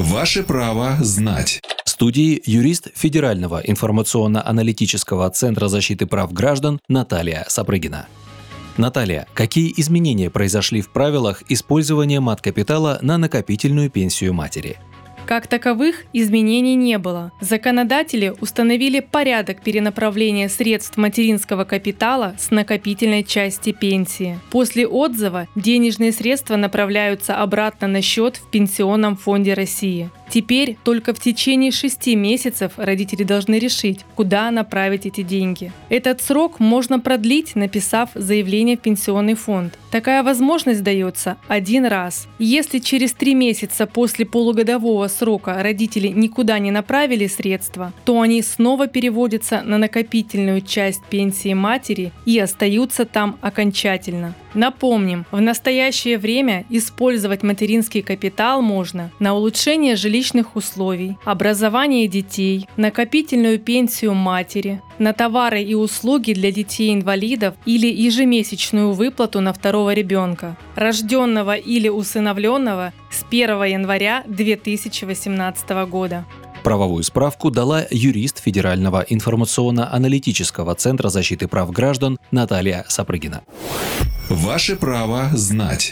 Ваше право знать. В студии юрист Федерального информационно-аналитического центра защиты прав граждан Наталья Сапрыгина. Наталья, какие изменения произошли в правилах использования мат-капитала на накопительную пенсию матери? Как таковых изменений не было. Законодатели установили порядок перенаправления средств материнского капитала с накопительной части пенсии. После отзыва денежные средства направляются обратно на счет в Пенсионном фонде России. Теперь только в течение шести месяцев родители должны решить, куда направить эти деньги. Этот срок можно продлить, написав заявление в пенсионный фонд. Такая возможность дается один раз. Если через три месяца после полугодового срока родители никуда не направили средства, то они снова переводятся на накопительную часть пенсии матери и остаются там окончательно. Напомним, в настоящее время использовать материнский капитал можно на улучшение жилищных условий, образование детей, накопительную пенсию матери, на товары и услуги для детей-инвалидов или ежемесячную выплату на второго ребенка, рожденного или усыновленного с 1 января 2018 года. Правовую справку дала юрист Федерального информационно-аналитического центра защиты прав граждан Наталья Сапрыгина. Ваше право знать.